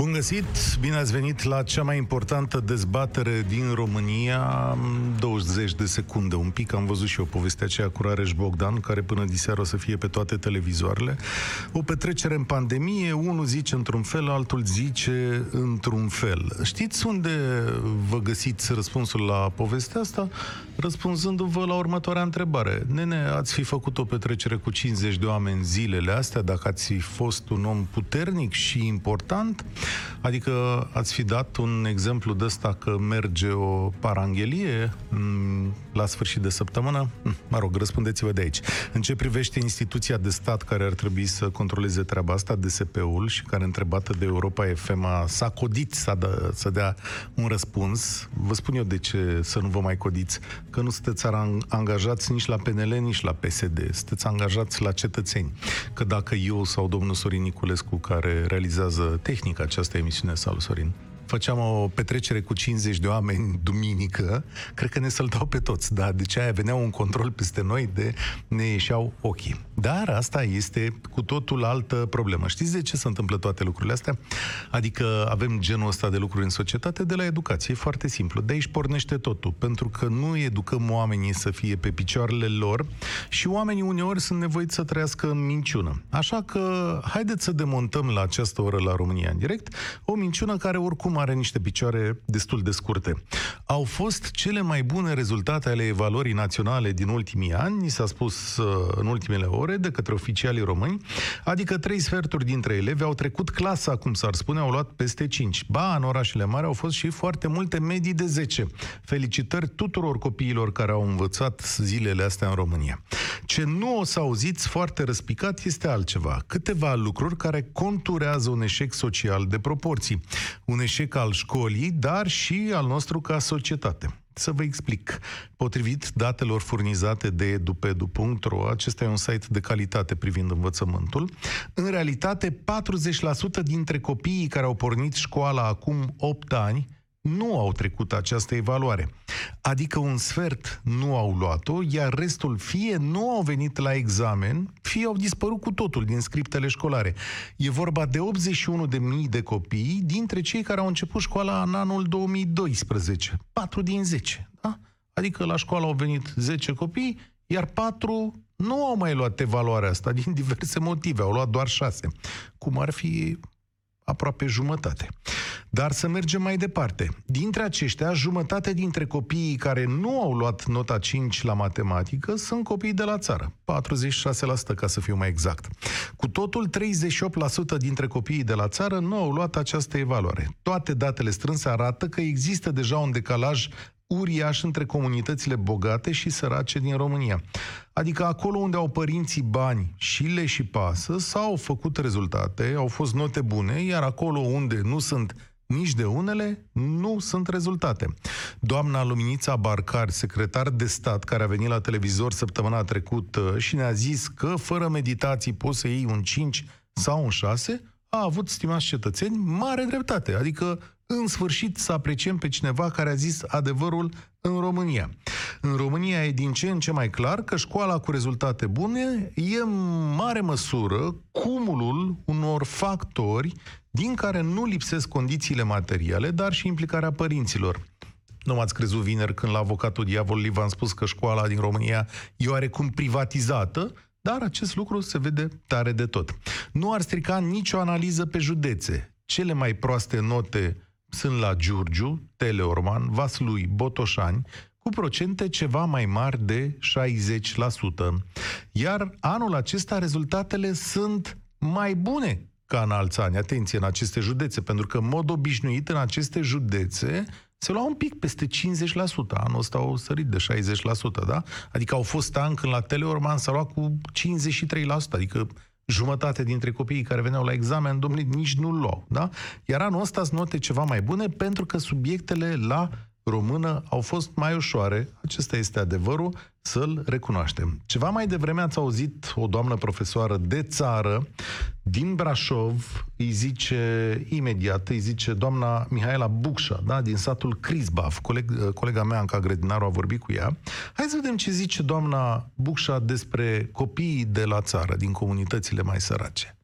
Bun găsit, bine ați venit la cea mai importantă dezbatere din România 20 de secunde, un pic, am văzut și o poveste aceea cu Rareș Bogdan, care până diseară o să fie pe toate televizoarele. O petrecere în pandemie, unul zice într-un fel, altul zice într-un fel. Știți unde vă găsiți răspunsul la povestea asta? Răspunzându-vă la următoarea întrebare. Nene, ați fi făcut o petrecere cu 50 de oameni zilele astea dacă ați fi fost un om puternic și important? Adică ați fi dat un exemplu de ăsta că merge o paranghelie mm, la sfârșit de săptămână? Hm, mă rog, răspundeți-vă de aici. În ce privește instituția de stat care ar trebui să controleze treaba asta, DSP-ul, și care întrebată de Europa FM s-a codit să, dă, să dea un răspuns. Vă spun eu de ce să nu vă mai codiți. Că nu sunteți angajați nici la PNL, nici la PSD. Sunteți angajați la cetățeni. Că dacă eu sau domnul Sorin Niculescu, care realizează tehnica această emisiune, salut Sorin, făceam o petrecere cu 50 de oameni duminică, cred că ne săltau pe toți, da, deci aia venea un control peste noi de ne ieșeau ochii. Dar asta este cu totul altă problemă. Știți de ce se întâmplă toate lucrurile astea? Adică avem genul ăsta de lucruri în societate de la educație. E foarte simplu. De aici pornește totul. Pentru că nu educăm oamenii să fie pe picioarele lor și oamenii uneori sunt nevoiți să trăiască în minciună. Așa că haideți să demontăm la această oră la România în direct o minciună care oricum are niște picioare destul de scurte. Au fost cele mai bune rezultate ale evaluării naționale din ultimii ani, ni s-a spus uh, în ultimele ore, de către oficialii români, adică trei sferturi dintre elevi au trecut clasa, cum s-ar spune, au luat peste 5. Ba, în orașele mari au fost și foarte multe medii de 10. Felicitări tuturor copiilor care au învățat zilele astea în România. Ce nu o să auziți foarte răspicat este altceva. Câteva lucruri care conturează un eșec social de proporții. Un eșec eșec al școlii, dar și al nostru ca societate. Să vă explic. Potrivit datelor furnizate de edupedu.ro, acesta e un site de calitate privind învățământul, în realitate 40% dintre copiii care au pornit școala acum 8 ani nu au trecut această evaluare. Adică un sfert nu au luat-o, iar restul fie nu au venit la examen, fie au dispărut cu totul din scriptele școlare. E vorba de 81.000 de copii dintre cei care au început școala în anul 2012. 4 din 10. Da? Adică la școală au venit 10 copii, iar 4 nu au mai luat evaluarea asta din diverse motive, au luat doar 6. Cum ar fi aproape jumătate. Dar să mergem mai departe. Dintre aceștia, jumătate dintre copiii care nu au luat nota 5 la matematică sunt copii de la țară. 46% ca să fiu mai exact. Cu totul, 38% dintre copiii de la țară nu au luat această evaluare. Toate datele strânse arată că există deja un decalaj uriaș între comunitățile bogate și sărace din România. Adică acolo unde au părinții bani și le și pasă, s-au făcut rezultate, au fost note bune, iar acolo unde nu sunt nici de unele, nu sunt rezultate. Doamna Luminița Barcar, secretar de stat, care a venit la televizor săptămâna trecută și ne-a zis că fără meditații poți să iei un 5 sau un 6, a avut, stimați cetățeni, mare dreptate. Adică în sfârșit să apreciem pe cineva care a zis adevărul în România. În România e din ce în ce mai clar că școala cu rezultate bune e în mare măsură cumulul unor factori din care nu lipsesc condițiile materiale, dar și implicarea părinților. Nu m-ați crezut vineri când la avocatul diavolului v-am spus că școala din România e oarecum privatizată, dar acest lucru se vede tare de tot. Nu ar strica nicio analiză pe județe. Cele mai proaste note sunt la Giurgiu, Teleorman, Vaslui, Botoșani, cu procente ceva mai mari de 60%. Iar anul acesta rezultatele sunt mai bune ca în alți ani. Atenție, în aceste județe, pentru că în mod obișnuit în aceste județe se lua un pic peste 50%. Anul ăsta au sărit de 60%, da? Adică au fost ani când la Teleorman s-a luat cu 53%, adică jumătate dintre copiii care veneau la examen, domnule, nici nu luau, da? Iar anul ăsta sunt note ceva mai bune pentru că subiectele la română au fost mai ușoare, acesta este adevărul, să-l recunoaștem. Ceva mai devreme ați auzit o doamnă profesoară de țară din Brașov, îi zice imediat, îi zice doamna Mihaela Bucșa, da, din satul Crisbaf. Coleg, colega mea, Anca Grădinaru, a vorbit cu ea. Hai să vedem ce zice doamna Bucșa despre copiii de la țară, din comunitățile mai sărace.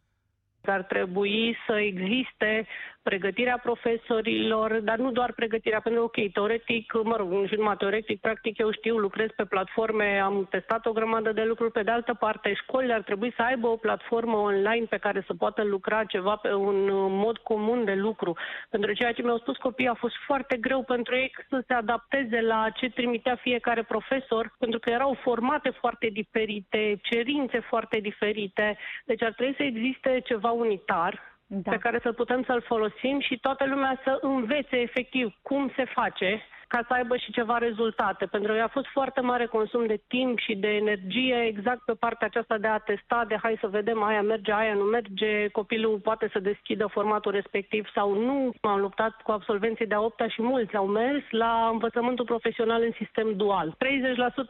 Ar trebui să existe pregătirea profesorilor, dar nu doar pregătirea, pentru că, ok, teoretic, mă rog, și numai teoretic, practic eu știu, lucrez pe platforme, am testat o grămadă de lucruri, pe de altă parte, școlile ar trebui să aibă o platformă online pe care să poată lucra ceva pe un mod comun de lucru. Pentru ceea ce mi-au spus copiii a fost foarte greu pentru ei să se adapteze la ce trimitea fiecare profesor, pentru că erau formate foarte diferite, cerințe foarte diferite, deci ar trebui să existe ceva unitar da. pe care să putem să-l folosim și toată lumea să învețe efectiv cum se face ca să aibă și ceva rezultate. Pentru că a fost foarte mare consum de timp și de energie exact pe partea aceasta de a testa, de hai să vedem aia merge, aia nu merge, copilul poate să deschidă formatul respectiv sau nu. M-am luptat cu absolvenții de a 8 și mulți au mers la învățământul profesional în sistem dual.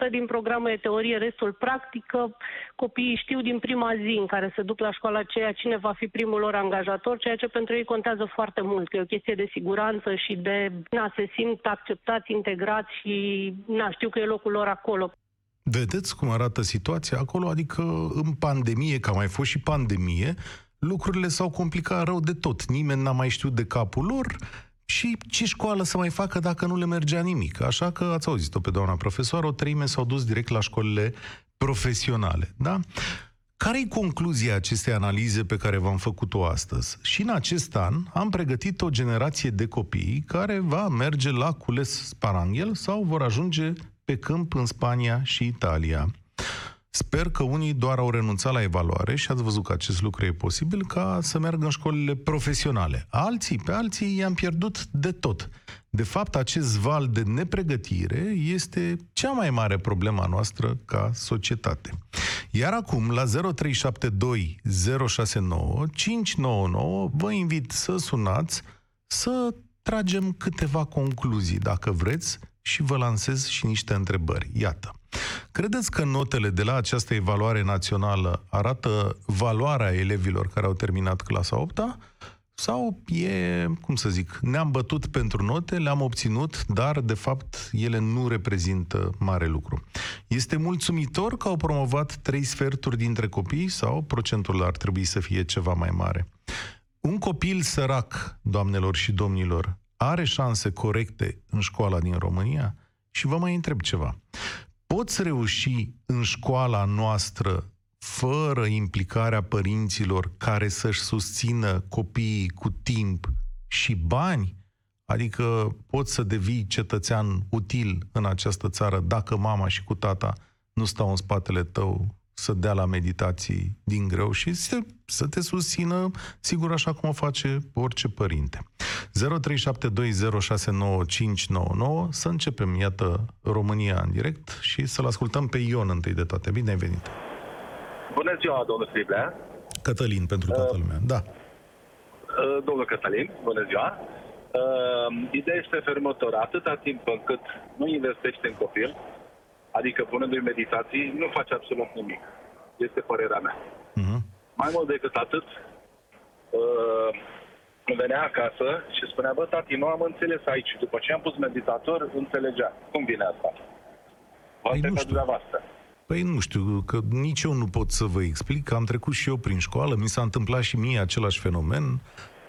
30% din programul e teorie, restul practică. Copiii știu din prima zi în care se duc la școala aceea cine va fi primul lor angajator, ceea ce pentru ei contează foarte mult, că e o chestie de siguranță și de a se simt acceptat acceptați, integrați și na, știu că e locul lor acolo. Vedeți cum arată situația acolo? Adică în pandemie, că a mai fost și pandemie, lucrurile s-au complicat rău de tot. Nimeni n-a mai știut de capul lor și ce școală să mai facă dacă nu le mergea nimic. Așa că ați auzit-o pe doamna profesoară, o treime s-au dus direct la școlile profesionale. Da? Care e concluzia acestei analize pe care v-am făcut-o astăzi? Și în acest an am pregătit o generație de copii care va merge la cules sparanghel sau vor ajunge pe câmp în Spania și Italia. Sper că unii doar au renunțat la evaluare și ați văzut că acest lucru e posibil ca să meargă în școlile profesionale. Alții, pe alții i-am pierdut de tot. De fapt, acest val de nepregătire este cea mai mare problema noastră ca societate. Iar acum, la 0372 069 599, vă invit să sunați, să tragem câteva concluzii, dacă vreți, și vă lansez și niște întrebări. Iată. Credeți că notele de la această evaluare națională arată valoarea elevilor care au terminat clasa 8 -a? Sau e, cum să zic, ne-am bătut pentru note, le-am obținut, dar de fapt ele nu reprezintă mare lucru. Este mulțumitor că au promovat trei sferturi dintre copii sau procentul ar trebui să fie ceva mai mare? Un copil sărac, doamnelor și domnilor, are șanse corecte în școala din România? Și vă mai întreb ceva. Poți reuși în școala noastră fără implicarea părinților care să-și susțină copiii cu timp și bani? Adică poți să devii cetățean util în această țară dacă mama și cu tata nu stau în spatele tău să dea la meditații din greu și să, să te susțină, sigur, așa cum o face orice părinte. 0372069599 să începem, iată, România în direct și să-l ascultăm pe Ion întâi de toate. Bine ai venit! Bună ziua, domnul Striblea. Cătălin, pentru toată uh, lumea, da. Uh, domnul Cătălin, bună ziua. Uh, ideea este fermător. Atâta timp încât nu investește în copil, adică punându-i meditații, nu face absolut nimic. Este părerea mea. Uh-huh. Mai mult decât atât, uh, venea acasă și spunea, bă, tati, nu am înțeles aici. După ce am pus meditator, înțelegea. Cum vine asta? Vă păi nu știu. Păi nu știu, că nici eu nu pot să vă explic, am trecut și eu prin școală, mi s-a întâmplat și mie același fenomen,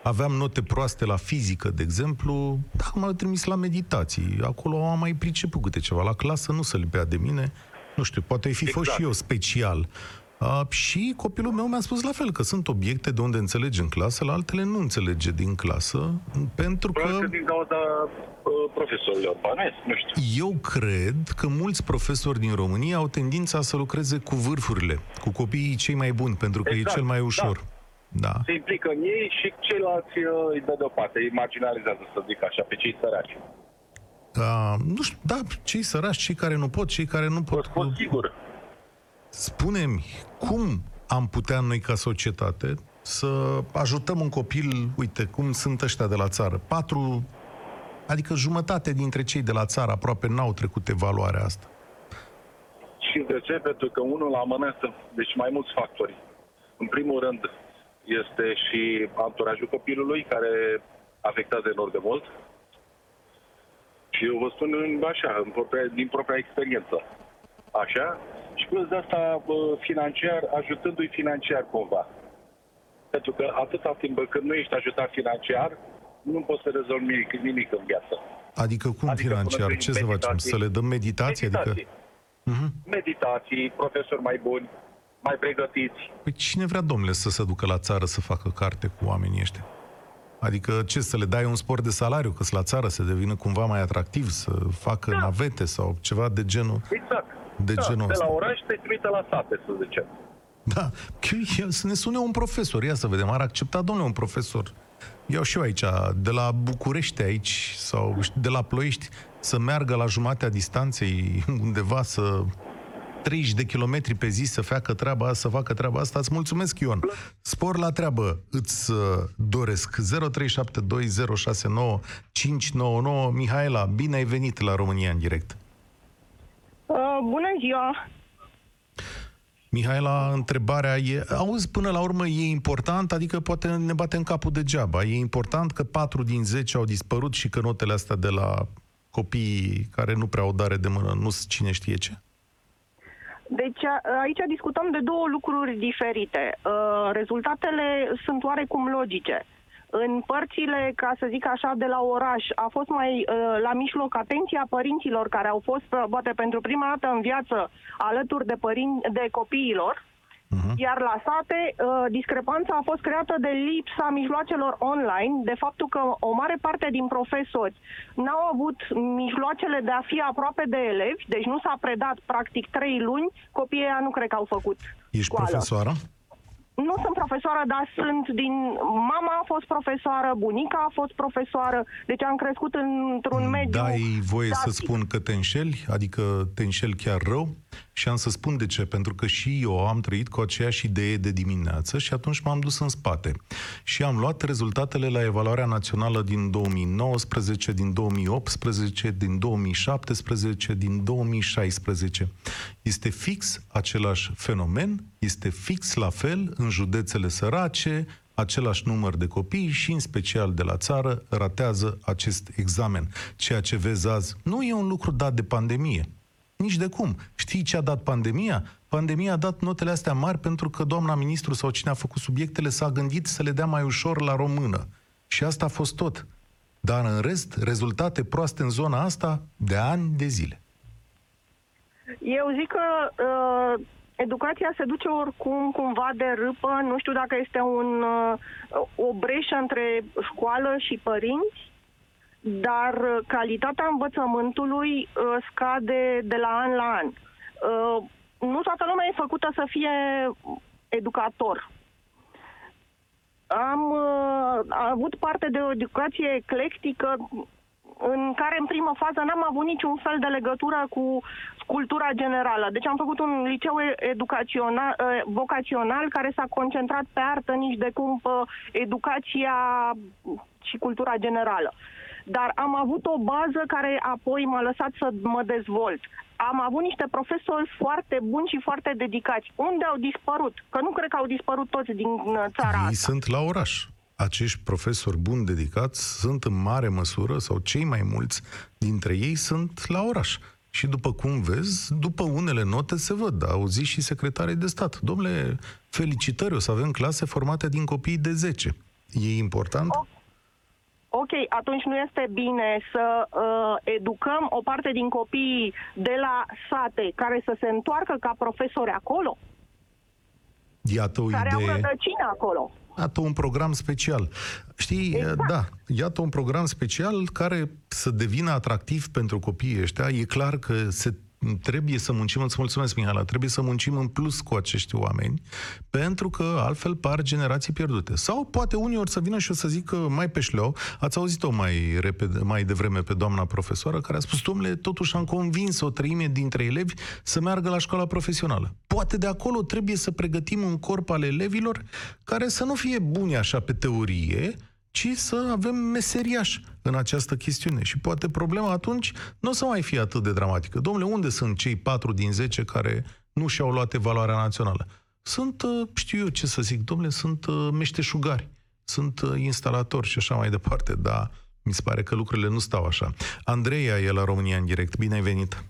aveam note proaste la fizică, de exemplu, dar m-au trimis la meditații, acolo am mai priceput câte ceva, la clasă nu se lipea de mine, nu știu, poate fi exact. fost și eu special. Uh, și copilul meu mi-a spus la fel, că sunt obiecte de unde înțelege în clasă, la altele nu înțelege din clasă, pentru că... că din cauza uh, profesorilor bănesc, nu știu. Eu cred că mulți profesori din România au tendința să lucreze cu vârfurile, cu copiii cei mai buni, pentru că exact, e cel mai ușor. Da. Da. Se implică în ei și ceilalți uh, îi dă deoparte, îi marginalizează, să zic așa, pe cei săraci. Da, nu știu, da, cei săraci, cei care nu pot, cei care nu pot... Pot, pot sigur Spune-mi, cum am putea noi ca societate să ajutăm un copil, uite, cum sunt ăștia de la țară, patru, adică jumătate dintre cei de la țară aproape n-au trecut evaluarea asta. Știți de ce? Pentru că unul la mână sunt deci mai mulți factori. În primul rând este și anturajul copilului care afectează enorm de mult. Și eu vă spun așa, în propria, din propria experiență. Așa? Și plus de asta financiar, ajutându-i financiar cumva. Pentru că atâta timp când nu ești ajutat financiar, nu poți să rezolvi nimic, nimic în viață. Adică cum adică financiar? Ce să facem? Să le dăm meditație? Meditații. Adică... Uh-huh. Meditații, profesori mai buni, mai pregătiți. Păi cine vrea, domnule, să se ducă la țară să facă carte cu oamenii ăștia? Adică ce, să le dai un spor de salariu, că la țară să devină cumva mai atractiv, să facă da. navete sau ceva de genul Exact. De da, genul de ăsta. la oraș te trimite la sate, să zicem. Da, să ne sune un profesor, ia să vedem, ar accepta, domnule, un profesor. Iau și eu aici, de la București aici, sau de la Ploiești, să meargă la jumatea distanței undeva să 30 de kilometri pe zi să facă treaba asta, să facă treaba asta. Îți mulțumesc, Ion. Spor la treabă îți uh, doresc. 0372069599 Mihaela, bine ai venit la România în direct. Uh, bună ziua! Mihaela, întrebarea e, auzi, până la urmă e important, adică poate ne bate în capul degeaba. E important că 4 din 10 au dispărut și că notele astea de la copiii care nu prea au dare de mână, nu cine știe ce? Deci aici discutăm de două lucruri diferite. Uh, rezultatele sunt oarecum logice. În părțile, ca să zic așa, de la oraș, a fost mai uh, la mijloc atenția părinților care au fost, poate pentru prima dată în viață, alături de, părin- de copiilor, Uh-huh. Iar la sate, uh, discrepanța a fost creată de lipsa mijloacelor online, de faptul că o mare parte din profesori n-au avut mijloacele de a fi aproape de elevi, deci nu s-a predat practic trei luni, copiii nu cred că au făcut Ești școală. profesoară? Nu sunt profesoară, dar sunt din... Mama a fost profesoară, bunica a fost profesoară, deci am crescut într-un mediu... Dai voie datic. să spun că te înșeli, adică te înșeli chiar rău? Și am să spun de ce, pentru că și eu am trăit cu aceeași idee de dimineață și atunci m-am dus în spate. Și am luat rezultatele la evaluarea națională din 2019, din 2018, din 2017, din 2016. Este fix același fenomen, este fix la fel în județele sărace, același număr de copii și în special de la țară ratează acest examen. Ceea ce vezi azi nu e un lucru dat de pandemie. Nici de cum. Știi ce a dat pandemia? Pandemia a dat notele astea mari pentru că doamna ministru sau cine a făcut subiectele s-a gândit să le dea mai ușor la română. Și asta a fost tot. Dar în rest, rezultate proaste în zona asta de ani de zile. Eu zic că uh, educația se duce oricum cumva de râpă. Nu știu dacă este un, uh, o breșă între școală și părinți dar uh, calitatea învățământului uh, scade de la an la an. Uh, nu toată lumea e făcută să fie educator. Am uh, avut parte de o educație eclectică în care în primă fază n-am avut niciun fel de legătură cu cultura generală. Deci am făcut un liceu educațional, uh, vocațional care s-a concentrat pe artă, nici de cum pe educația și cultura generală. Uh, dar am avut o bază care apoi m-a lăsat să mă dezvolt. Am avut niște profesori foarte buni și foarte dedicați. Unde au dispărut? Că nu cred că au dispărut toți din uh, țara Ei asta. sunt la oraș. Acești profesori buni dedicați sunt în mare măsură, sau cei mai mulți dintre ei sunt la oraș. Și după cum vezi, după unele note se văd, auzi și secretarii de stat. Domnule, felicitări, o să avem clase formate din copii de 10. E important? Okay ok, atunci nu este bine să uh, educăm o parte din copiii de la sate care să se întoarcă ca profesori acolo? Iată o care idee... au rădăcină acolo. Iată un program special. Știi, exact. da, iată un program special care să devină atractiv pentru copiii ăștia. E clar că se trebuie să muncim, îți mulțumesc, Mihala, trebuie să muncim în plus cu acești oameni, pentru că altfel par generații pierdute. Sau poate unii ori să vină și o să zică mai pe șleau, ați auzit-o mai, repede, mai devreme pe doamna profesoară, care a spus, domnule, totuși am convins o treime dintre elevi să meargă la școala profesională. Poate de acolo trebuie să pregătim un corp al elevilor care să nu fie buni așa pe teorie, ci să avem meseriași. În această chestiune. Și poate problema atunci nu o să mai fie atât de dramatică. Domnule, unde sunt cei 4 din 10 care nu și-au luat evaluarea națională? Sunt, uh, știu eu ce să zic, domnule, sunt uh, meșteșugari, sunt uh, instalatori și așa mai departe, dar mi se pare că lucrurile nu stau așa. Andreea e la România în direct. Bine ai venit!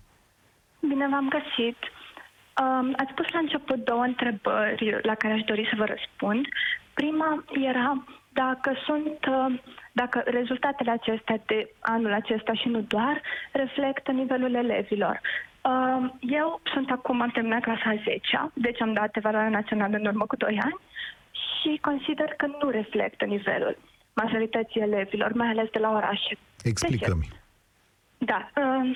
Bine v-am găsit. Um, ați pus la început două întrebări la care aș dori să vă răspund. Prima era dacă sunt, uh, dacă rezultatele acestea de anul acesta și nu doar reflectă nivelul elevilor. Um, eu sunt acum, am terminat clasa 10 deci am dat evaluarea națională în urmă cu 2 ani și consider că nu reflectă nivelul majorității elevilor, mai ales de la orașe. Explică-mi. Da. Um,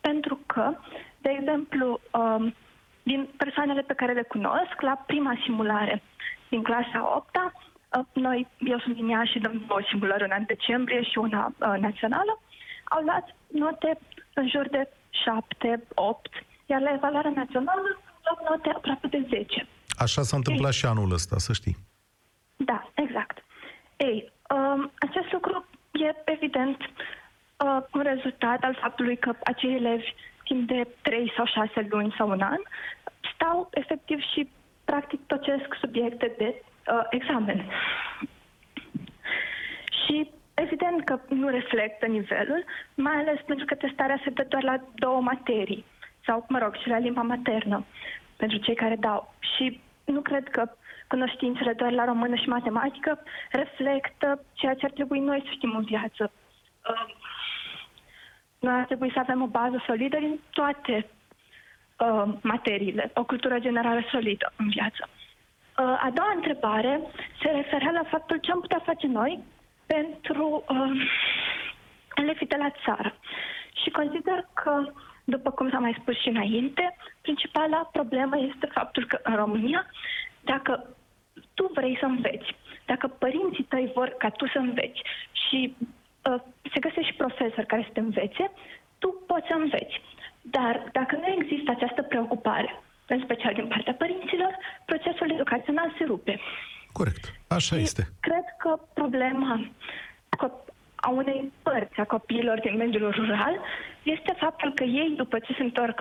pentru că, de exemplu, um, din persoanele pe care le cunosc, la prima simulare din clasa 8 uh, noi, eu sunt din ea și dăm două simulări, una în decembrie și una uh, națională, au luat note în jur de 7, 8, iar la evaluarea națională au luat note aproape de 10. Așa s-a întâmplat Ei. și anul ăsta, să știi. Da, exact. Ei, um, acest lucru e evident uh, un rezultat al faptului că acei elevi timp de 3 sau 6 luni sau un an stau efectiv și practic tocesc subiecte de uh, examen. Și evident că nu reflectă nivelul, mai ales pentru că testarea se dă doar la două materii, sau, mă rog, și la limba maternă, pentru cei care dau. Și nu cred că cunoștințele doar la română și matematică reflectă ceea ce ar trebui noi să știm în viață. Uh, noi ar trebui să avem o bază solidă din toate uh, materiile, o cultură generală solidă în viață. Uh, a doua întrebare se referea la faptul ce am putea face noi pentru uh, elevii de la țară. Și consider că, după cum s-a mai spus și înainte, principala problemă este faptul că în România, dacă tu vrei să înveți, dacă părinții tăi vor ca tu să înveți și uh, se găsește și profesori care să te învețe, tu poți să înveți. Dar dacă nu există această preocupare, în special din partea părinților, procesul educațional se rupe. Corect. Așa și este. Cred că problema a unei părți a copiilor din mediul rural este faptul că ei, după ce se întorc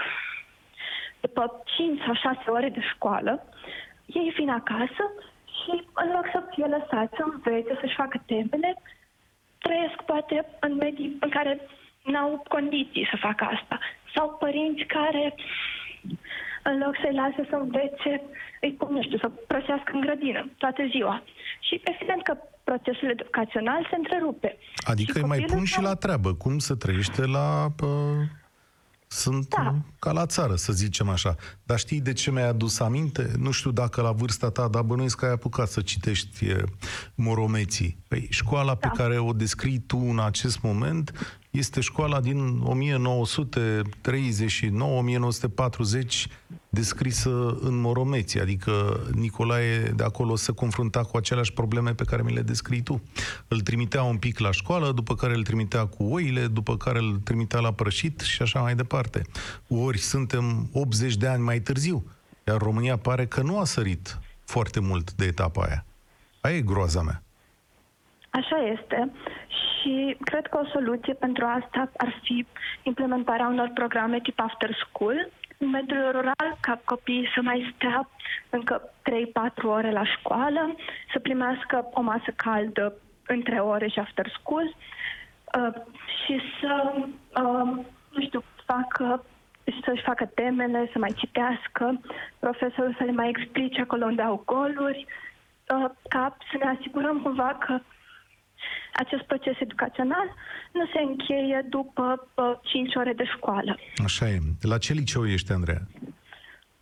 după 5 sau 6 ore de școală, ei vin acasă și în loc să fie lăsați să învețe, să-și facă temele, trăiesc poate în medii în care n-au condiții să facă asta. Sau părinți care, în loc să-i lase să învețe, îi pun, nu știu, să prosească în grădină toată ziua. Și evident că procesul educațional se întrerupe. Adică îi mai pun și la treabă, cum să trăiește la pă, sunt da. ca la țară, să zicem așa. Dar știi de ce mi-ai adus aminte? Nu știu dacă la vârsta ta, dar bănuiesc că ai apucat să citești Moromeții. Păi, școala da. pe care o descrii tu în acest moment este școala din 1939-1940 descrisă în Moromeții, adică Nicolae de acolo se confrunta cu aceleași probleme pe care mi le descrii tu. Îl trimitea un pic la școală, după care îl trimitea cu oile, după care îl trimitea la prășit și așa mai departe. Ori suntem 80 de ani mai târziu, iar România pare că nu a sărit foarte mult de etapa aia. Aia e groaza mea. Așa este. Și cred că o soluție pentru asta ar fi implementarea unor programe tip after school. În mediul rural, ca copiii să mai stea încă 3-4 ore la școală, să primească o masă caldă între ore și after school uh, și să, uh, nu știu, facă să-și facă temele, să mai citească, profesorul să le mai explice acolo unde au goluri, uh, ca să ne asigurăm cumva că acest proces educațional nu se încheie după uh, 5 ore de școală. Așa e. La ce liceu ești, Andreea?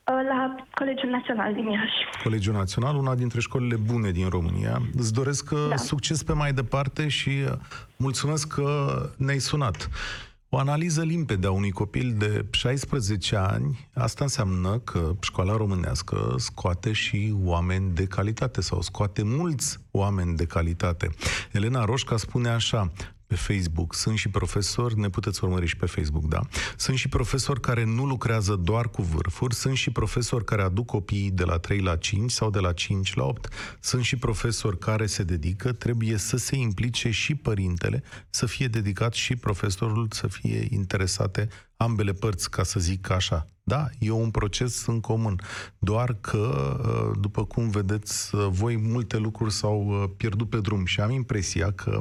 Uh, la Colegiul Național din Iași. Colegiul Național, una dintre școlile bune din România. Îți doresc uh, da. succes pe mai departe și uh, mulțumesc că ne-ai sunat. O analiză limpede a unui copil de 16 ani, asta înseamnă că școala românească scoate și oameni de calitate sau scoate mulți oameni de calitate. Elena Roșca spune așa, pe Facebook. Sunt și profesori, ne puteți urmări și pe Facebook, da. Sunt și profesori care nu lucrează doar cu vârfuri, sunt și profesori care aduc copiii de la 3 la 5 sau de la 5 la 8. Sunt și profesori care se dedică, trebuie să se implice și părintele, să fie dedicat și profesorul, să fie interesate ambele părți, ca să zic așa. Da, e un proces în comun. Doar că, uh, după cum vedeți, uh, voi multe lucruri s-au uh, pierdut pe drum și am impresia că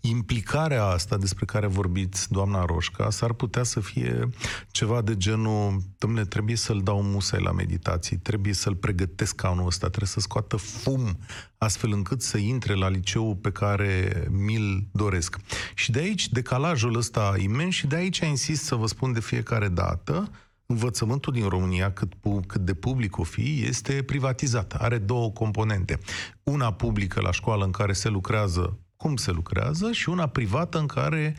implicarea asta despre care vorbiți, doamna Roșca, s-ar putea să fie ceva de genul, domnule, trebuie să-l dau musai la meditații, trebuie să-l pregătesc anul ăsta, trebuie să scoată fum, astfel încât să intre la liceul pe care mi-l doresc. Și de aici decalajul ăsta imens și de aici insist să vă spun de fiecare dată, învățământul din România, cât, cât de public o fi, este privatizat. Are două componente. Una publică la școală în care se lucrează cum se lucrează și una privată în care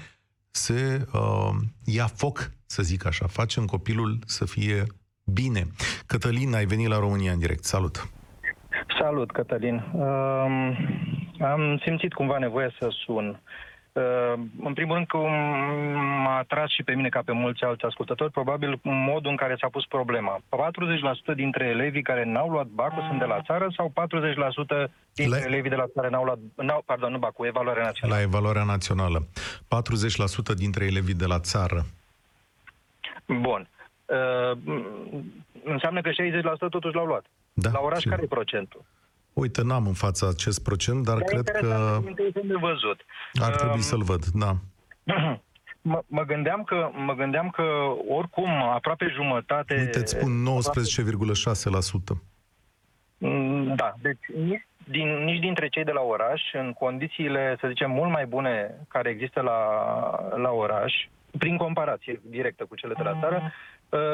se uh, ia foc, să zic așa, facem copilul să fie bine. Cătălin, ai venit la România în direct. Salut! Salut, Cătălin. Uh, am simțit cumva nevoie să sun. Uh, în primul rând că m-a atras și pe mine ca pe mulți alți ascultători, probabil modul în care s-a pus problema. 40% dintre elevii care n-au luat bacul sunt de la țară sau 40% dintre la... elevii de la țară n-au luat, n-au, pardon, nu bacul, evaluarea națională? La evaluarea națională. 40% dintre elevii de la țară. Bun. Uh, înseamnă că 60% totuși l-au luat. Da, la oraș, care e procentul? Uite, n-am în fața acest procent, dar cred că de văzut. ar trebui um, să-l văd, da. Mă, mă, gândeam că, mă gândeam că oricum aproape jumătate... Uite, îți spun 19,6%. Mm, da, deci nici, din, nici dintre cei de la oraș, în condițiile, să zicem, mult mai bune care există la, la oraș, prin comparație directă cu cele de la țară, Uh,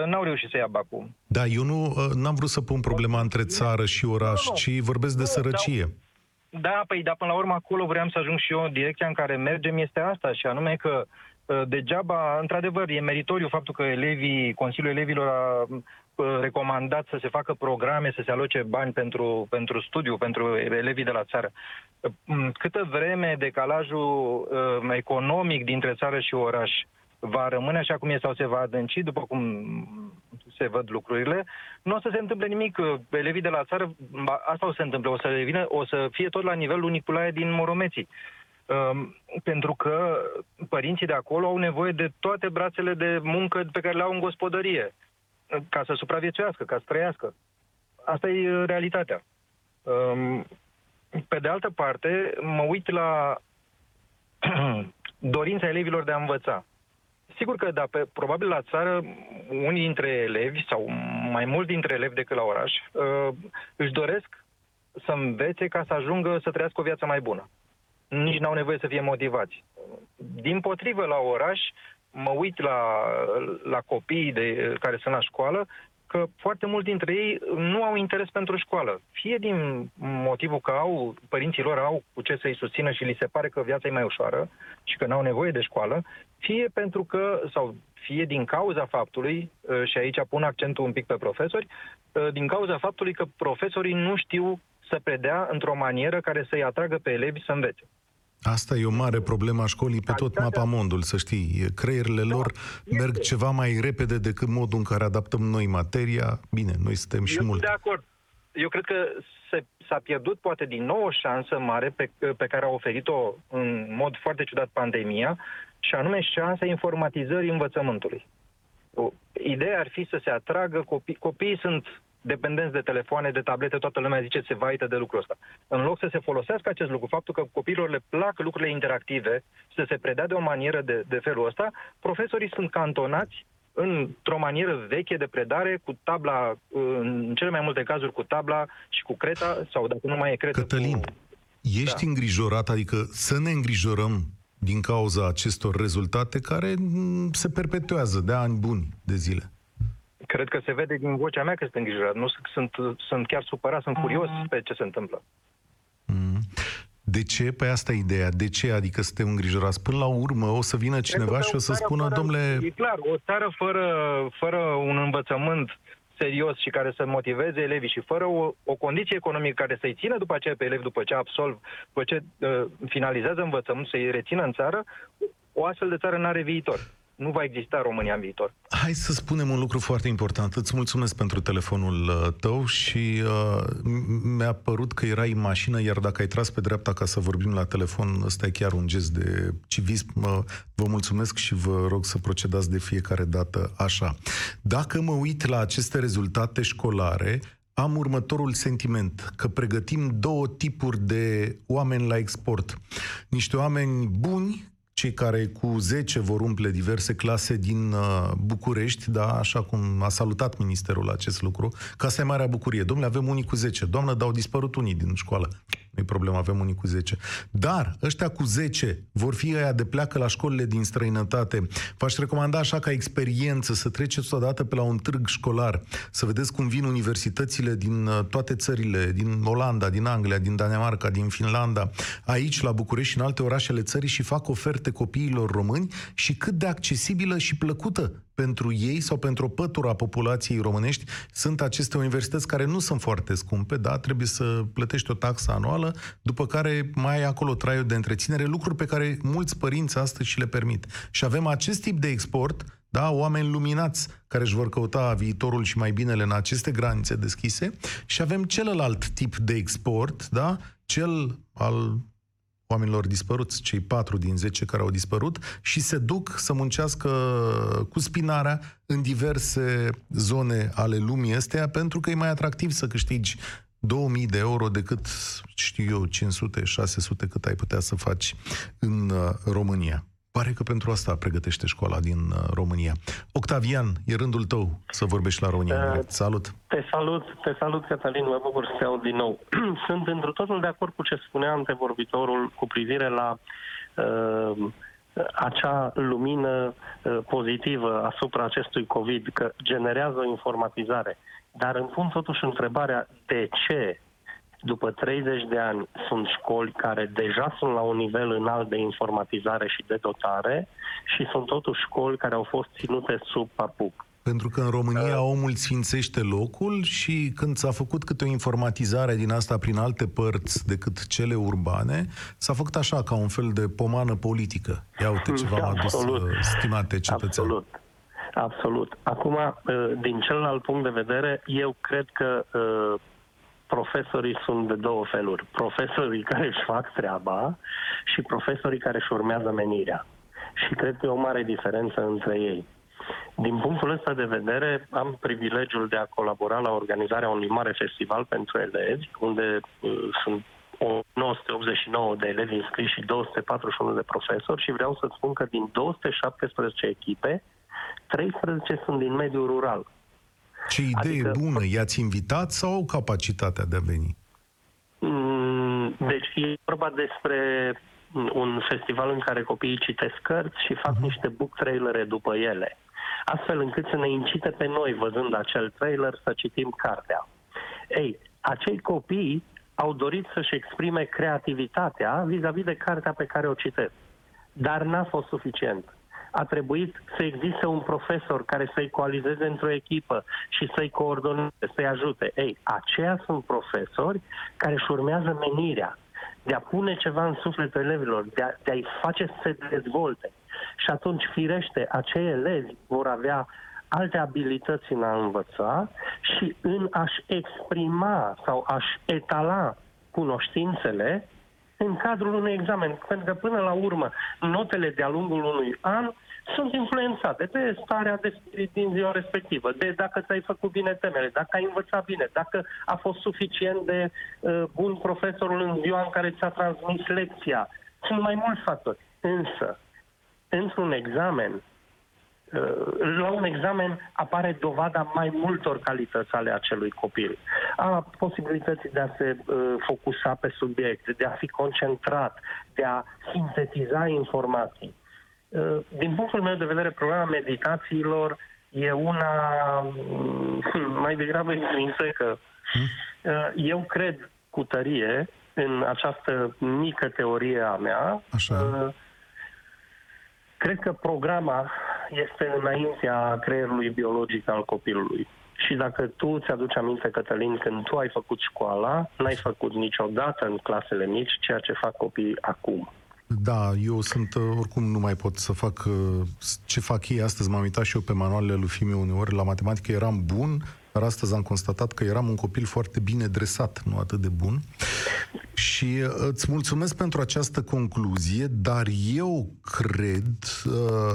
n-au reușit să ia Baku. Da, eu nu uh, n-am vrut să pun problema între țară și oraș, nu, nu. ci vorbesc de sărăcie. Da, da, păi, dar până la urmă acolo vreau să ajung și eu, direcția în care mergem este asta, și anume că uh, degeaba, într-adevăr, e meritoriu faptul că elevii, Consiliul Elevilor a recomandat să se facă programe, să se aloce bani pentru, pentru studiu, pentru elevii de la țară. Câtă vreme decalajul uh, economic dintre țară și oraș uh, va rămâne așa cum e sau se va adânci, după cum se văd lucrurile, nu o să se întâmple nimic. Elevii de la țară, asta o să se întâmple, o să, revină, o să fie tot la nivelul uniculae din Moromeții. Um, pentru că părinții de acolo au nevoie de toate brațele de muncă pe care le au în gospodărie, ca să supraviețuiască, ca să trăiască. Asta e realitatea. Um, pe de altă parte, mă uit la dorința elevilor de a învăța. Sigur că, da, pe, probabil la țară, unii dintre elevi, sau mai mulți dintre elevi decât la oraș, uh, își doresc să învețe ca să ajungă să trăiască o viață mai bună. Nici n-au nevoie să fie motivați. Din potrivă, la oraș, mă uit la, la copiii de, care sunt la școală că foarte mulți dintre ei nu au interes pentru școală. Fie din motivul că au, părinții lor au cu ce să-i susțină și li se pare că viața e mai ușoară și că n-au nevoie de școală, fie pentru că, sau fie din cauza faptului, ă, și aici pun accentul un pic pe profesori, ă, din cauza faptului că profesorii nu știu să predea într-o manieră care să-i atragă pe elevi să învețe. Asta e o mare problemă a școlii pe tot mapa mondul, să știi. Creierile da, lor este. merg ceva mai repede decât modul în care adaptăm noi materia. Bine, noi suntem și Eu mult. de acord. Eu cred că se, s-a pierdut poate din nou o șansă mare pe, pe care a oferit-o în mod foarte ciudat pandemia, și anume șansa informatizării învățământului. O, ideea ar fi să se atragă copii. Copiii sunt dependenți de telefoane, de tablete, toată lumea zice se vaită de lucrul ăsta. În loc să se folosească acest lucru, faptul că copiilor le plac lucrurile interactive, să se predea de o manieră de, de felul ăsta, profesorii sunt cantonați într-o manieră veche de predare, cu tabla, în cele mai multe cazuri cu tabla și cu creta, sau dacă nu mai e creta... Cătălin, cu... ești da. îngrijorat, adică să ne îngrijorăm din cauza acestor rezultate care se perpetuează de ani buni de zile? Cred că se vede din vocea mea că sunt îngrijorat. Nu sunt, sunt chiar supărat, sunt curios mm. pe ce se întâmplă. Mm. De ce? Păi asta e ideea. De ce? Adică suntem îngrijorați. Până la urmă o să vină cineva și o să spună, fără, domnule... E clar, o țară fără, fără un învățământ serios și care să motiveze elevii și fără o, o condiție economică care să-i țină după aceea pe elevi, după ce absolv, după ce uh, finalizează învățământ, să-i rețină în țară, o astfel de țară nu are viitor. Nu va exista România în viitor. Hai să spunem un lucru foarte important. Îți mulțumesc pentru telefonul uh, tău și uh, mi-a părut că erai în mașină, iar dacă ai tras pe dreapta ca să vorbim la telefon, ăsta e chiar un gest de civism. Uh, vă mulțumesc și vă rog să procedați de fiecare dată așa. Dacă mă uit la aceste rezultate școlare, am următorul sentiment, că pregătim două tipuri de oameni la export. Niște oameni buni, cei care cu 10 vor umple diverse clase din uh, București, da, așa cum a salutat ministerul acest lucru, că asta e marea bucurie. Domnule, avem unii cu 10. Doamnă, dar au dispărut unii din școală. Nu-i problemă, avem unii cu 10. Dar ăștia cu 10 vor fi aia de pleacă la școlile din străinătate. V-aș recomanda așa ca experiență să treceți odată pe la un târg școlar, să vedeți cum vin universitățile din uh, toate țările, din Olanda, din Anglia, din Danemarca, din Finlanda, aici la București și în alte orașele țării și fac oferte copiilor români și cât de accesibilă și plăcută pentru ei sau pentru o pătură a populației românești sunt aceste universități care nu sunt foarte scumpe, da, trebuie să plătești o taxă anuală, după care mai ai acolo traiul de întreținere, lucruri pe care mulți părinți astăzi și le permit. Și avem acest tip de export, da, oameni luminați care își vor căuta viitorul și mai binele în aceste granițe deschise. Și avem celălalt tip de export, da, cel al oamenilor dispăruți, cei patru din zece care au dispărut, și se duc să muncească cu spinarea în diverse zone ale lumii astea, pentru că e mai atractiv să câștigi 2000 de euro decât, știu eu, 500, 600 cât ai putea să faci în uh, România. Pare că pentru asta pregătește școala din uh, România. Octavian, e rândul tău să vorbești la România. Uh, salut! Te salut, te salut, Cătălin, mă bucur să te aud din nou. Sunt într totul de acord cu ce spunea antevorbitorul cu privire la uh, acea lumină uh, pozitivă asupra acestui COVID, că generează o informatizare. Dar îmi pun totuși întrebarea de ce după 30 de ani sunt școli care deja sunt la un nivel înalt de informatizare și de dotare și sunt totuși școli care au fost ținute sub papuc. Pentru că în România uh. omul sfințește locul și când s-a făcut câte o informatizare din asta prin alte părți decât cele urbane, s-a făcut așa, ca un fel de pomană politică. Ia uite ce v-am adus, uh, stimate cetățeni. Absolut. Absolut. Acum, uh, din celălalt punct de vedere, eu cred că uh, profesorii sunt de două feluri. Profesorii care își fac treaba și profesorii care își urmează menirea. Și cred că e o mare diferență între ei. Din punctul ăsta de vedere, am privilegiul de a colabora la organizarea unui mare festival pentru elevi, unde uh, sunt 989 de elevi înscriși și 241 de profesori și vreau să spun că din 217 echipe, 13 sunt din mediul rural. Ce idee adică, bună! I-ați invitat sau au capacitatea de a veni? Mm, deci e vorba despre un festival în care copiii citesc cărți și fac uh-huh. niște book trailere după ele, astfel încât să ne incite pe noi, văzând acel trailer, să citim cartea. Ei, acei copii au dorit să-și exprime creativitatea vis-a-vis de cartea pe care o citesc, dar n-a fost suficient a trebuit să existe un profesor care să-i coalizeze într-o echipă și să-i coordoneze, să-i ajute. Ei, aceia sunt profesori care își urmează menirea de a pune ceva în sufletul elevilor, de, a, de a-i face să se dezvolte. Și atunci, firește, acei elevi vor avea alte abilități în a învăța și în a-și exprima sau a-și etala cunoștințele în cadrul unui examen. Pentru că, până la urmă, notele de-a lungul unui an sunt influențate de starea de spirit din ziua respectivă, de dacă ți-ai făcut bine temele, dacă ai învățat bine, dacă a fost suficient de uh, bun profesorul în ziua în care ți-a transmis lecția. Sunt mai mulți factori. Însă, într-un examen, Uh, la un examen apare dovada mai multor calități ale acelui copil. A posibilității de a se uh, focusa pe subiect, de a fi concentrat, de a sintetiza informații. Uh, din punctul meu de vedere, problema meditațiilor e una uh, mai degrabă intrinsecă. Uh, eu cred cu tărie în această mică teorie a mea. Așa. Uh, cred că programa este înaintea creierului biologic al copilului. Și dacă tu ți-aduci aminte, Cătălin, când tu ai făcut școala, n-ai făcut niciodată în clasele mici ceea ce fac copiii acum. Da, eu sunt, uh, oricum nu mai pot să fac uh, ce fac ei astăzi. M-am uitat și eu pe manualele lui Fimiu uneori. La matematică eram bun, dar astăzi am constatat că eram un copil foarte bine dresat, nu atât de bun. Și uh, îți mulțumesc pentru această concluzie, dar eu cred,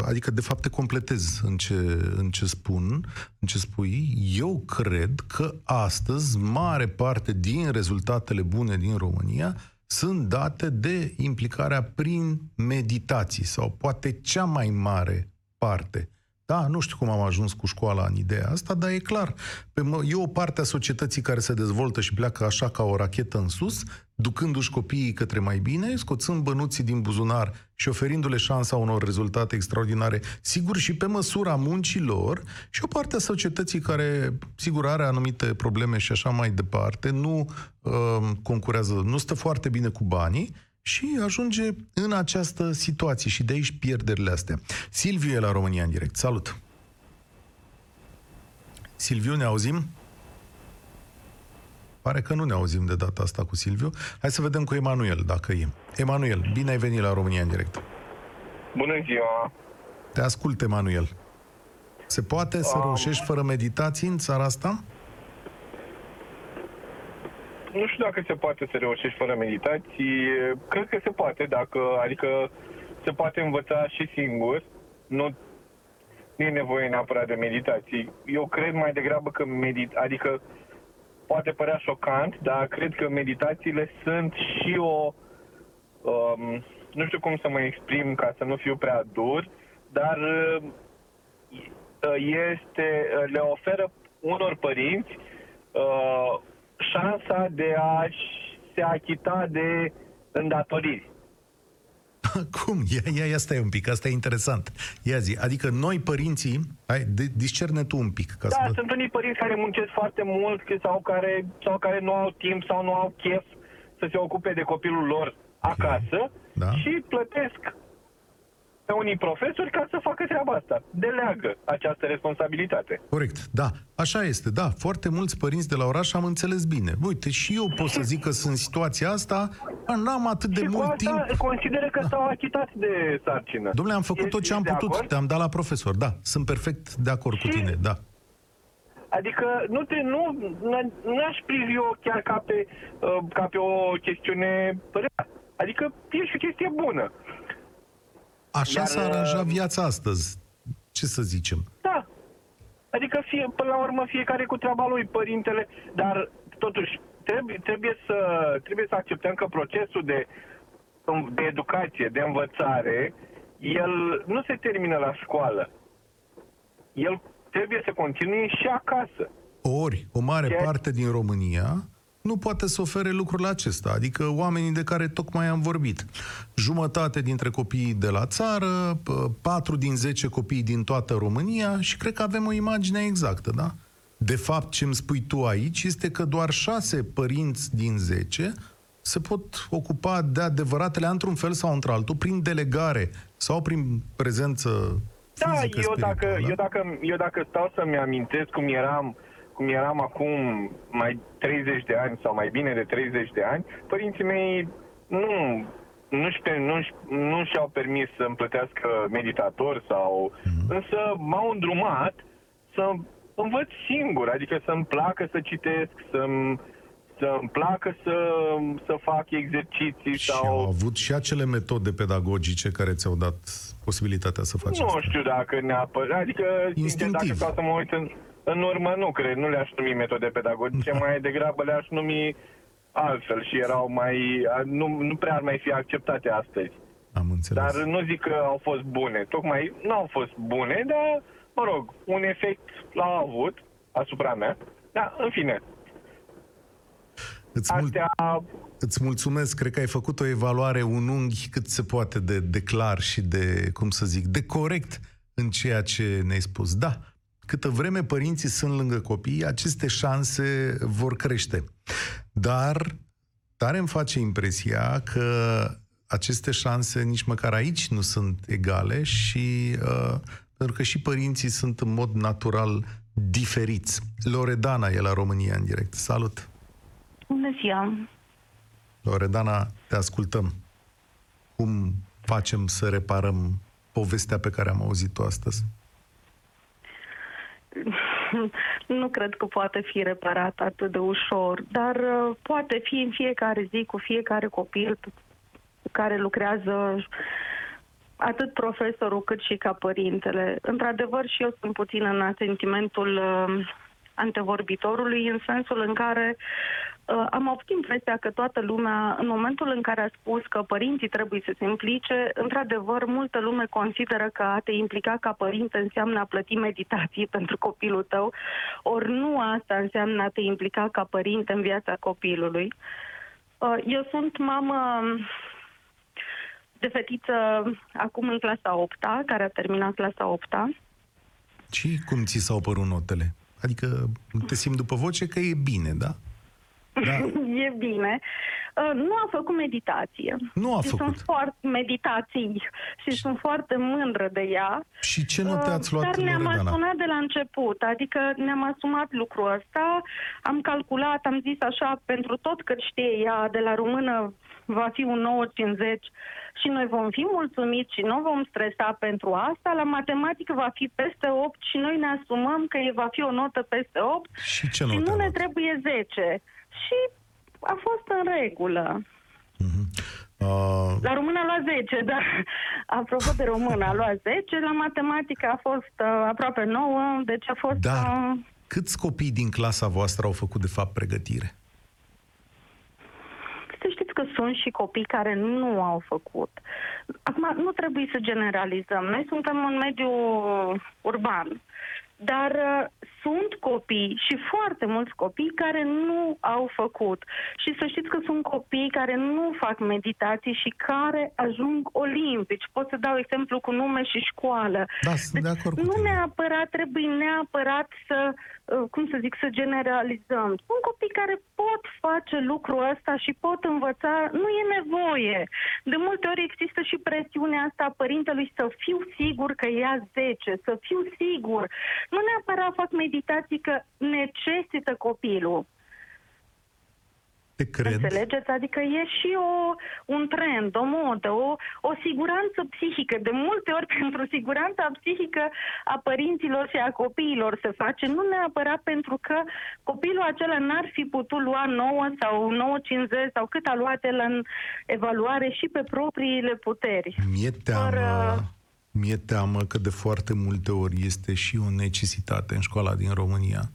adică de fapt te completez în ce, în ce spun, în ce spui, eu cred că astăzi mare parte din rezultatele bune din România sunt date de implicarea prin meditații sau poate cea mai mare parte. Da, nu știu cum am ajuns cu școala în ideea asta, dar e clar. Pe mă, e o parte a societății care se dezvoltă și pleacă așa ca o rachetă în sus, ducându-și copiii către mai bine, scoțând bănuții din buzunar și oferindu-le șansa unor rezultate extraordinare, sigur și pe măsura muncilor, și o parte a societății care, sigur, are anumite probleme și așa mai departe, nu uh, concurează, nu stă foarte bine cu banii, și ajunge în această situație și de aici pierderile astea. Silviu e la România în direct. Salut! Silviu, ne auzim? Pare că nu ne auzim de data asta cu Silviu. Hai să vedem cu Emanuel, dacă e. Emanuel, bine ai venit la România în direct. Bună ziua! Te ascult, Emanuel. Se poate să um... reușești fără meditații în țara asta? Nu știu dacă se poate să reușești fără meditații. Cred că se poate, dacă, adică se poate învăța și singur. Nu nu e nevoie neapărat de meditații. Eu cred mai degrabă că medit, adică poate părea șocant, dar cred că meditațiile sunt și o, um, nu știu cum să mă exprim ca să nu fiu prea dur, dar uh, este, le oferă unor părinți uh, șansa de a se achita de îndatoriri. Cum? Ia, ia, ia stai un pic, asta e interesant. Ia zi, adică noi părinții, hai, de, discerne tu un pic. Ca da, să sunt unii părinți care muncesc foarte mult sau care, sau care nu au timp sau nu au chef să se ocupe de copilul lor acasă da. și plătesc pe unii profesori ca să facă treaba asta. Deleagă această responsabilitate. Corect, da. Așa este, da. Foarte mulți părinți de la oraș am înțeles bine. Uite, și eu pot să zic că sunt în situația asta, n-am atât de și mult asta timp. consideră că da. s-au achitat de sarcină. Domnule, am făcut tot ce am putut, acord? te-am dat la profesor, da. Sunt perfect de acord și... cu tine, da. Adică nu te, nu, nu aș privi eu chiar ca pe, uh, ca pe o chestiune rea. Adică e și o chestie bună. Așa Iar, s-a aranjat uh, viața astăzi. Ce să zicem? Da. Adică fie, până la urmă fiecare cu treaba lui, părintele, dar totuși trebuie, trebuie, să, trebuie să acceptăm că procesul de, de educație, de învățare, el nu se termină la școală. El trebuie să continue și acasă. Ori, o mare Ceea... parte din România nu poate să ofere lucrul acesta, adică oamenii de care tocmai am vorbit. Jumătate dintre copiii de la țară, patru din zece copii din toată România și cred că avem o imagine exactă, da? De fapt, ce îmi spui tu aici este că doar șase părinți din zece se pot ocupa de adevăratele într-un fel sau într-altul, prin delegare sau prin prezență da, eu dacă, eu, dacă, eu dacă stau să-mi amintesc cum eram uh, cum eram acum mai 30 de ani sau mai bine de 30 de ani, părinții mei nu nu, știu, nu, nu și-au permis să-mi plătească meditator sau... Mm-hmm. Însă m-au îndrumat să învăț singur, adică să-mi placă să citesc, să-mi, să-mi placă să, să fac exerciții și sau... au avut și acele metode pedagogice care ți-au dat posibilitatea să faci Nu asta. știu dacă neapărat, adică sincer, dacă stau să mă uit în, în urmă nu cred, nu le-aș numi metode pedagogice, mai degrabă le-aș numi altfel și erau mai, nu, nu prea ar mai fi acceptate astăzi. Am înțeles. Dar nu zic că au fost bune, tocmai nu au fost bune, dar, mă rog, un efect l-au avut asupra mea. Da, în fine. Îți, mul- Astea... îți mulțumesc, cred că ai făcut o evaluare, un unghi cât se poate de, de clar și de, cum să zic, de corect în ceea ce ne-ai spus. Da, Câtă vreme părinții sunt lângă copii, aceste șanse vor crește. Dar tare îmi face impresia că aceste șanse nici măcar aici nu sunt egale și uh, pentru că și părinții sunt în mod natural diferiți. Loredana e la România în direct. Salut! Bună ziua! Loredana, te ascultăm. Cum facem să reparăm povestea pe care am auzit-o astăzi? nu cred că poate fi reparat atât de ușor, dar uh, poate fi în fiecare zi cu fiecare copil care lucrează atât profesorul cât și ca părintele. Într-adevăr, și eu sunt puțin în sentimentul uh, antevorbitorului, în sensul în care uh, am avut impresia că toată lumea, în momentul în care a spus că părinții trebuie să se implice, într-adevăr, multă lume consideră că a te implica ca părinte înseamnă a plăti meditații pentru copilul tău, ori nu asta înseamnă a te implica ca părinte în viața copilului. Uh, eu sunt mamă de fetiță acum în clasa 8 care a terminat clasa 8 Și cum ți s-au părut notele? Adică te simt după voce că e bine, da? da. e bine. Uh, nu a făcut meditație. Nu a și făcut. Sunt foarte meditații și, și sunt foarte mândră de ea. Și ce note uh, ați luat, Dar ne-am asumat de la început, adică ne-am asumat lucrul ăsta, am calculat, am zis așa, pentru tot cât știe ea, de la română va fi un 9,50 și noi vom fi mulțumiți și nu vom stresa pentru asta. La matematică va fi peste 8 și noi ne asumăm că va fi o notă peste 8 și, ce și nu ne luat? trebuie 10. Și a fost în regulă. Uh-huh. Uh... La română a luat 10, dar apropo de română a luat 10, la matematică a fost uh, aproape 9, deci a fost... Dar uh... câți copii din clasa voastră au făcut de fapt pregătire? Că sunt și copii care nu au făcut. Acum, nu trebuie să generalizăm. Noi suntem în mediu urban. Dar uh, sunt copii și foarte mulți copii care nu au făcut. Și să știți că sunt copii care nu fac meditații și care ajung olimpici. Pot să dau exemplu cu nume și școală. Da, sunt de acord deci, Nu neapărat trebuie neapărat să Uh, cum să zic, să generalizăm. Sunt copii care pot face lucrul ăsta și pot învăța, nu e nevoie. De multe ori există și presiunea asta a părintelui să fiu sigur că ia 10, să fiu sigur. Nu neapărat fac meditații că necesită copilul. Te cred. Înțelegeți? Adică e și o, un trend, o modă, o, o siguranță psihică. De multe ori pentru siguranța psihică a părinților și a copiilor se face, nu neapărat pentru că copilul acela n-ar fi putut lua 9 sau 9,50 sau cât a luat el în evaluare și pe propriile puteri. Mi-e teamă, Fără... mi-e teamă că de foarte multe ori este și o necesitate în școala din România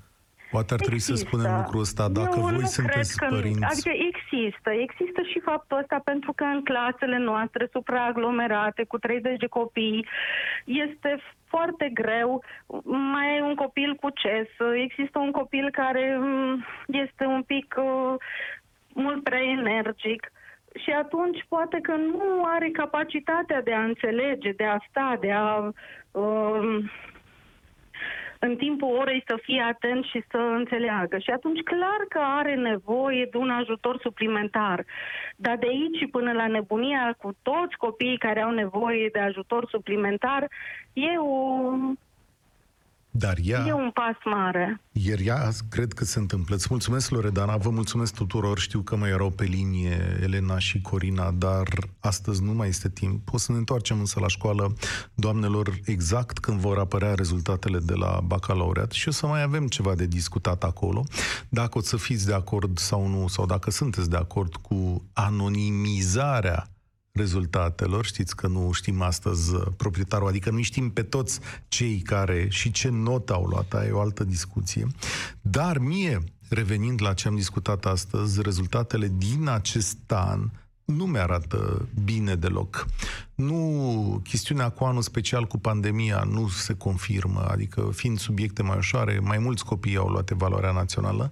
Poate ar trebui există. să spunem lucrul ăsta dacă Eu voi sunteți că, părinți. Adică există. Există și faptul ăsta pentru că în clasele noastre supraaglomerate cu 30 de copii este foarte greu. Mai ai un copil cu CES, există un copil care mm, este un pic uh, mult prea energic și atunci poate că nu are capacitatea de a înțelege, de a sta, de a uh, în timpul orei să fie atent și să înțeleagă. Și atunci clar că are nevoie de un ajutor suplimentar. Dar de aici până la nebunia cu toți copiii care au nevoie de ajutor suplimentar, e o dar ea... E un pas mare. Iar ea cred că se întâmplă. Îți mulțumesc, Loredana, vă mulțumesc tuturor. Știu că mai erau pe linie Elena și Corina, dar astăzi nu mai este timp. O să ne întoarcem însă la școală, doamnelor, exact când vor apărea rezultatele de la bacalaureat și o să mai avem ceva de discutat acolo. Dacă o să fiți de acord sau nu, sau dacă sunteți de acord cu anonimizarea rezultatelor. Știți că nu știm astăzi uh, proprietarul, adică nu știm pe toți cei care și ce notă au luat, e o altă discuție. Dar mie, revenind la ce am discutat astăzi, rezultatele din acest an nu mi-arată bine deloc. Nu, chestiunea cu anul special cu pandemia nu se confirmă, adică fiind subiecte mai ușoare, mai mulți copii au luat evaluarea națională,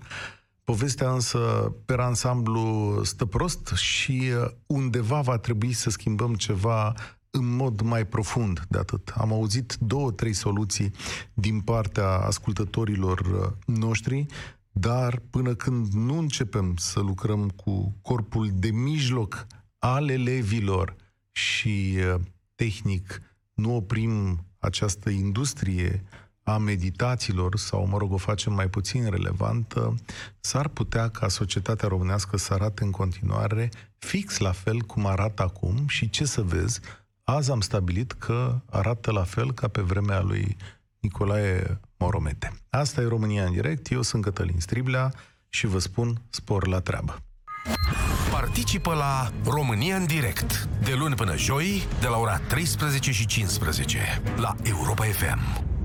Povestea însă, pe ansamblu, stă prost și uh, undeva va trebui să schimbăm ceva în mod mai profund de atât. Am auzit două, trei soluții din partea ascultătorilor uh, noștri, dar până când nu începem să lucrăm cu corpul de mijloc al elevilor și uh, tehnic nu oprim această industrie a meditațiilor, sau, mă rog, o facem mai puțin relevantă, s-ar putea ca societatea românească să arate în continuare fix la fel cum arată acum și ce să vezi, azi am stabilit că arată la fel ca pe vremea lui Nicolae Moromete. Asta e România în direct, eu sunt Cătălin Striblea și vă spun spor la treabă. Participă la România în direct, de luni până joi, de la ora 13 și 15, la Europa FM.